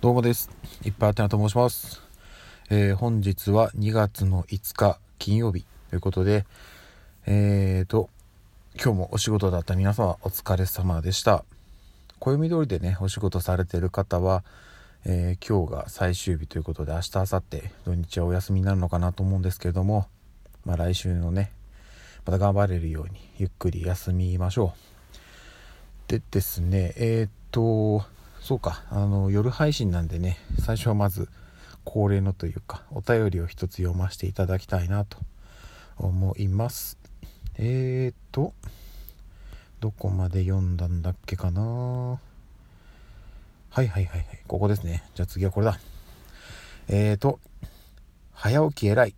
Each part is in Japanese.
どうもです。いっぱいあてなと申します。えー本日は2月の5日金曜日ということで、えーと、今日もお仕事だった皆様お疲れ様でした。暦通りでね、お仕事されてる方は、えー今日が最終日ということで、明日、明後日、土日はお休みになるのかなと思うんですけれども、まあ来週のね、また頑張れるようにゆっくり休みましょう。でですね、えーっと、そうか、あの、夜配信なんでね、最初はまず、恒例のというか、お便りを一つ読ませていただきたいなと思います。えーっと、どこまで読んだんだっけかな？はいはいはいはい、ここですね。じゃあ次はこれだ。えーと、早起き偉い。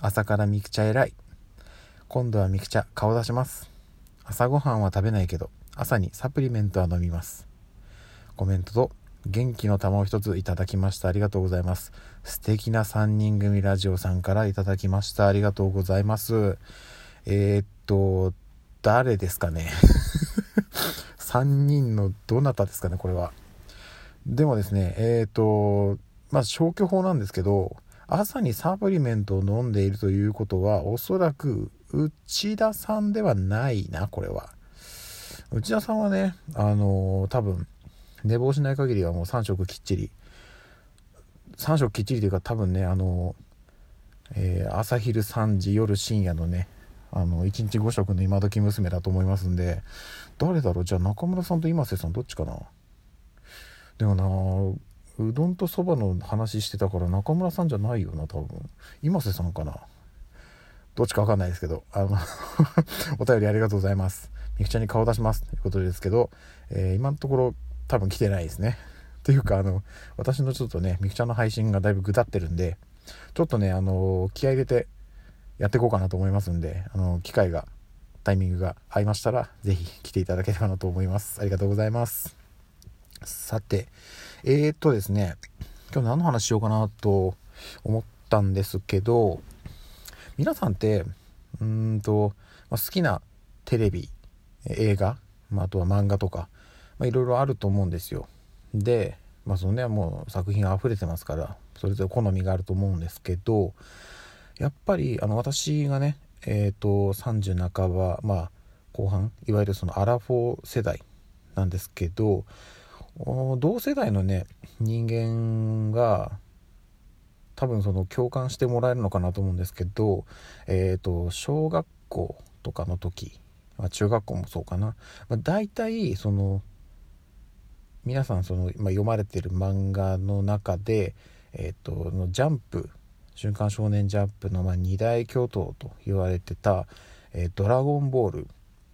朝からみくちゃ偉い。今度はみくちゃ顔出します。朝ごはんは食べないけど、朝にサプリメントは飲みます。コメントと元気の玉を一ついただきました。ありがとうございます。素敵な3人組ラジオさんからいただきました。ありがとうございます。えー、っと、誰ですかね ?3 人のどなたですかね、これは。でもですね、えー、っと、まあ消去法なんですけど、朝にサプリメントを飲んでいるということは、おそらく内田さんではないな、これは。内田さんはね、あの多分、寝坊しない限りはもう3食きっちり。3食きっちりというか多分ねあの、えー朝昼3時夜深夜のねあの1日5食の今時娘だと思いますんで誰だろう？じゃあ中村さんと今瀬さんどっちかな？でもなうどんとそばの話してたから中村さんじゃないよな多分。今瀬さんかな？どっちか分かんないですけど。あの お便りありがとうございます。みくちゃんに顔出します。ということですけど、えー今のところ多分来てないですね。というか、あの、私のちょっとね、みくちゃんの配信がだいぶぐだってるんで、ちょっとね、あの、気合入れてやっていこうかなと思いますんで、あの、機会が、タイミングが合いましたら、ぜひ来ていただければなと思います。ありがとうございます。さて、えー、っとですね、今日何の話しようかなと思ったんですけど、皆さんって、うんと、まあ好きなテレビ、映画、まあ、あとは漫画とか、まあ、いろいろあると思うんですよ。で、まあ、そのね、もう作品が溢れてますから、それぞれ好みがあると思うんですけど、やっぱり、あの、私がね、えっ、と、30半ば、まあ、後半、いわゆるそのアラフォー世代なんですけど、同世代のね、人間が、多分その共感してもらえるのかなと思うんですけど、えっ、と、小学校とかの時、まあ、中学校もそうかな、まあ、大体その皆さんその、まあ、読まれてる漫画の中で、えっ、とジャンプ「週刊少年ジャンプの」まあ、二大巨頭と言われてた「えードラゴンボール」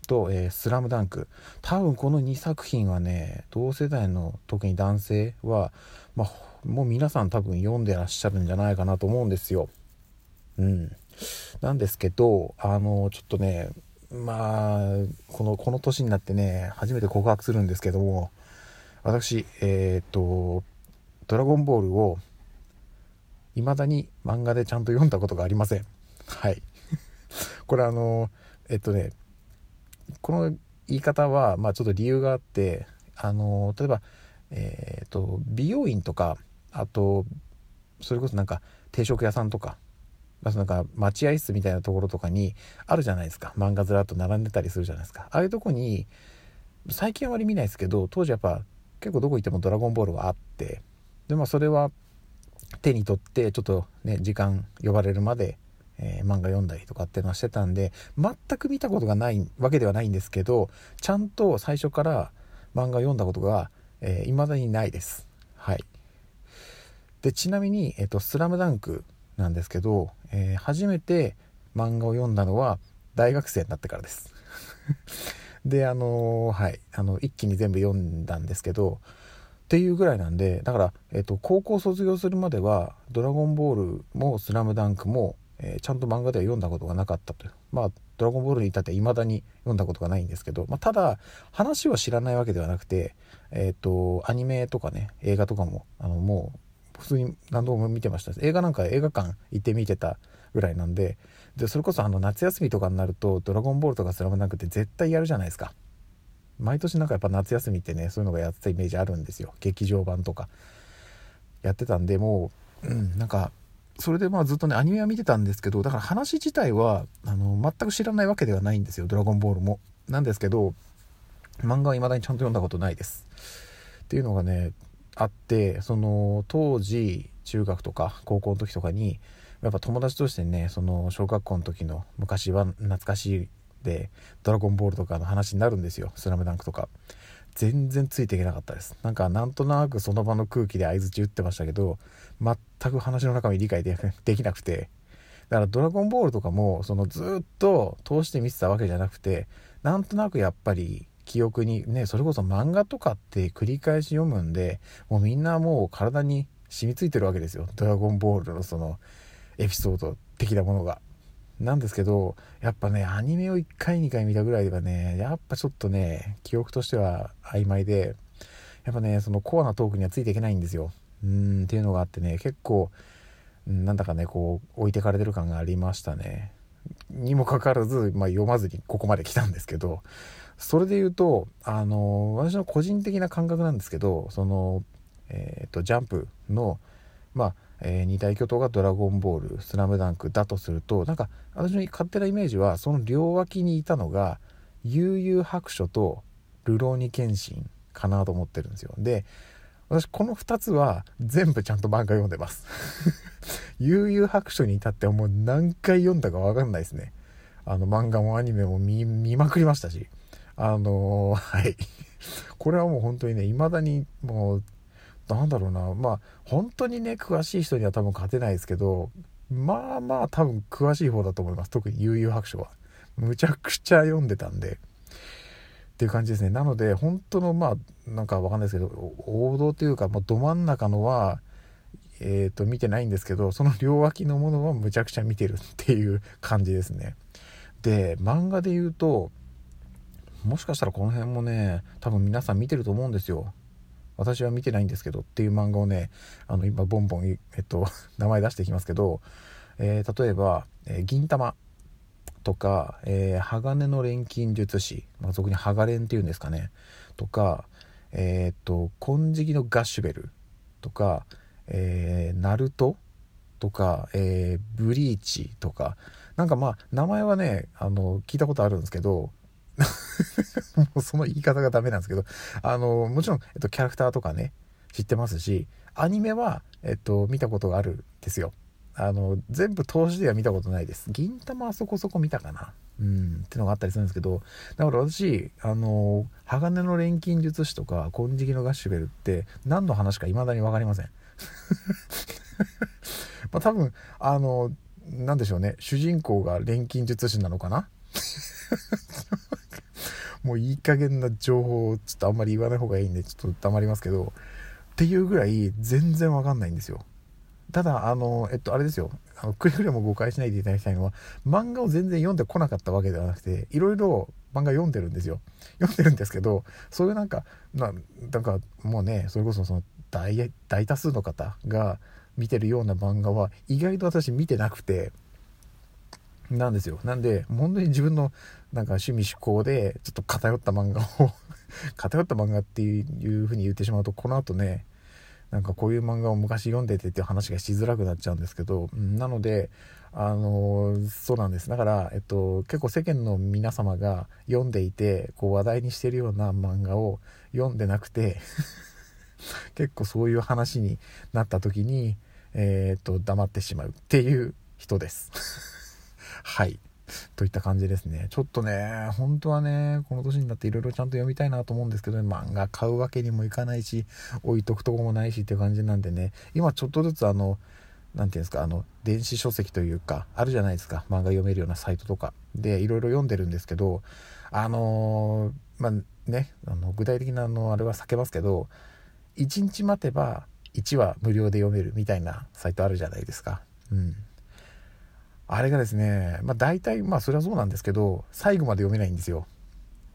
と「えースラムダンク多分この2作品はね同世代の特に男性は、まあ、もう皆さん多分読んでらっしゃるんじゃないかなと思うんですよ。うん、なんですけどあのちょっとねまあこのこの年になってね初めて告白するんですけども私えっ、と「ドラゴンボール」を未だに漫画でちゃんと読んだことがありません。はい。これあのえっとねこの言い方はまあちょっと理由があってあの例えばえっ、と美容院とかあとそれこそなんか定食屋さんとかまあ、なんか待合室みたいなところとかにあるじゃないですか。漫画ずらっと並んでたりするじゃないですか。ああいうとこに最近あまり見ないですけど当時やっぱ結構どこ行っても「ドラゴンボール」はあってでまあそれは手に取ってちょっとね時間呼ばれるまで、えー漫画読んだりとかっていうのはしてたんで全く見たことがないわけではないんですけどちゃんと最初から漫画読んだことがいま、えーだにないですはいでちなみに「えっとスラムダンクなんですけど、えー初めて漫画を読んだのは大学生になってからです。であのはいあの一気に全部読んだんですけどっていうぐらいなんでだから、えっと高校卒業するまでは「ドラゴンボール」も「スラムダンクも、えーちゃんと漫画では読んだことがなかったという。まあ「ドラゴンボール」に至っていまだに読んだことがないんですけど、まあ、ただ話は知らないわけではなくてえっ、とアニメとかね映画とかもあのもう普通に何度も見てました。映画なんか映画館行って見てたぐらいなんででそれこそあの夏休みとかになると「ドラゴンボール」とか「スラムダンクって絶対やるじゃないですか。毎年なんかやっぱ夏休みってねそういうのがやってたイメージあるんですよ。劇場版とか。やってたんでもう、うん、なんかそれでまあずっとねアニメは見てたんですけどだから話自体はあの全く知らないわけではないんですよ「ドラゴンボールも」なんですけど漫画は未だにちゃんと読んだことないです。っていうのがねあってその当時中学とか高校の時とかにやっぱ友達としてねその小学校の時の昔は懐かしいで「ドラゴンボール」とかの話になるんですよ「スラムダンクとか。全然ついていけなかったです。なんかなんとなくその場の空気で相づち打ってましたけど全く話の中身理解 できなくて。だから「ドラゴンボール」とかもそのずっと通して見てたわけじゃなくてなんとなくやっぱり記憶にねそれこそ漫画とかって繰り返し読むんでもうみんなもう体に染みついてるわけですよ「ドラゴンボール」のそのエピソード的なものが。なんですけどやっぱねアニメを1回2回見たぐらいではねやっぱちょっとね記憶としては曖昧でやっぱねそのコアなトークにはついていけないんですよ。うんっていうのがあってね結構なんだかねこう置いてかれてる感がありましたね。にもかかわらず、まあ、読まずにここまで来たんですけどそれで言うとあの私の個人的な感覚なんですけどそのえっ、ー、とジャンプのまあえー、二大巨頭が「ドラゴンボール」「スラムダンクだとするとなんか私の勝手なイメージはその両脇にいたのが悠々白書と流浪に剣心かなと思ってるんですよ。で私この2つは全部ちゃんと漫画読んでます。悠々白書に至ってはもう何回読んだか分かんないですね。あの漫画もアニメも見まくりましたし。あのー、はい。これはもう本当にね未だにもうなんだろうな。まあ本当にね詳しい人には多分勝てないですけどまあまあ多分詳しい方だと思います。特に悠々白書は。むちゃくちゃ読んでたんで。っていう感じですね。なので本当のまあなんかわかんないですけど王道というか、まあ、ど真ん中のはえっ、ー、と見てないんですけどその両脇のものはむちゃくちゃ見てるっていう感じですね。で漫画で言うともしかしたらこの辺もね多分皆さん見てると思うんですよ。私は見てないんですけどっていう漫画をねあの今ボンボン、えっと、名前出していきますけど、えー、例えば、えー、銀玉とか、えー、鋼の錬金術師、まあ、俗にハガレンっていうんですかねとかえっ、と金色のガッシュベルとか、えー、ナルト？とか、えー、ブリーチとかなんかまあ名前はねあの聞いたことあるんですけど もうその言い方がダメなんですけど、あの、もちろん、えっと、キャラクターとかね、知ってますし、アニメは、えっと、見たことがあるんですよ。あの、全部投資では見たことないです。銀玉はそこそこ見たかな。うん、ってのがあったりするんですけど、だから私、あの、鋼の錬金術師とか、金色のガッシュベルって、何の話か未だに分かりません。まあ多分、あの、なんでしょうね、主人公が錬金術師なのかな？もういい加減な情報をちょっとあんまり言わない方がいいんで、ちょっと黙りますけど、っていうぐらい全然わかんないんですよ。ただ、あの、えっと、あれですよ。あの、くれぐれも誤解しないでいただきたいのは、漫画を全然読んでこなかったわけではなくて、いろいろ漫画読んでるんですよ。読んでるんですけど、そういうなんか、ななんかもうね、それこそその大、大多数の方が見てるような漫画は、意外と私見てなくて、なんですよ。なんで、本当に自分のなんか趣味思考でちょっと偏った漫画を 偏った漫画っていう風に言ってしまうと、この後ね、なんかこういう漫画を昔読んでてっていう話がしづらくなっちゃうんですけど、なので、あのそうなんです。だから、えっと、結構世間の皆様が読んでいて、こう話題にしてるような漫画を読んでなくて 結構そういう話になった時に、えー、っと、黙ってしまうっていう人です はい。といった感じですね。ちょっとね、本当はね、この年になっていろいろちゃんと読みたいなと思うんですけど、ね、漫画買うわけにもいかないし、置いとくとこもないしっていう感じなんでね、今ちょっとずつあの、何て言うんですか、あの、電子書籍というか、あるじゃないですか、漫画読めるようなサイトとか。で、いろいろ読んでるんですけど、あのー、まあ、ね、あの具体的なあの、あれは避けますけど、1日待てば1話無料で読めるみたいなサイトあるじゃないですか。うん。あれがですね、まあ大体、まあそれはそうなんですけど、最後まで読めないんですよ。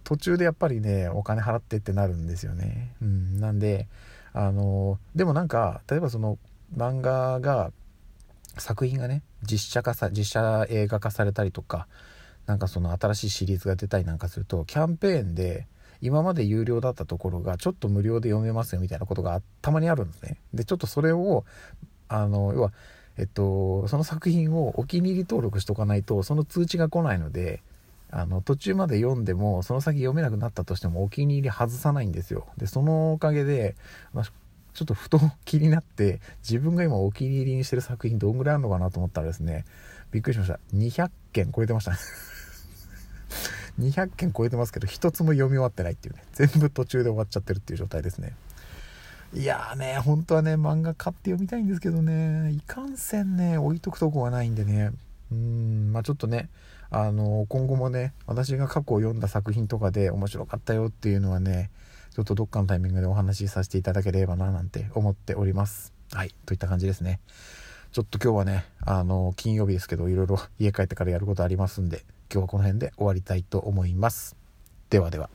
途中でやっぱりね、お金払ってってなるんですよね。うん。なんで、あの、でもなんか、例えばその漫画が、作品がね、実写化さ、実写映画化されたりとか、なんかその新しいシリーズが出たりなんかすると、キャンペーンで今まで有料だったところがちょっと無料で読めますよみたいなことがたまにあるんですね。でちょっとそれをあの要はえっとその作品をお気に入り登録しとかないとその通知が来ないのであの途中まで読んでもその先読めなくなったとしてもお気に入り外さないんですよ。でそのおかげで、まあ、ちょっとふと気になって自分が今お気に入りにしてる作品どんぐらいあるのかなと思ったらですねびっくりしました。200件超えてましたね。200件超えてますけど一つも読み終わってないっていうね。全部途中で終わっちゃってるっていう状態ですね。いやーね本当はね漫画買って読みたいんですけどね。いかんせんね置いとくとこがないんでね。うんまあちょっとねあの今後もね私が過去を読んだ作品とかで面白かったよっていうのはねちょっとどっかのタイミングでお話しさせていただければななんて思っております。はいといった感じですね。ちょっと今日はねあの金曜日ですけどいろいろ家帰ってからやることありますんで今日はこの辺で終わりたいと思います。ではでは。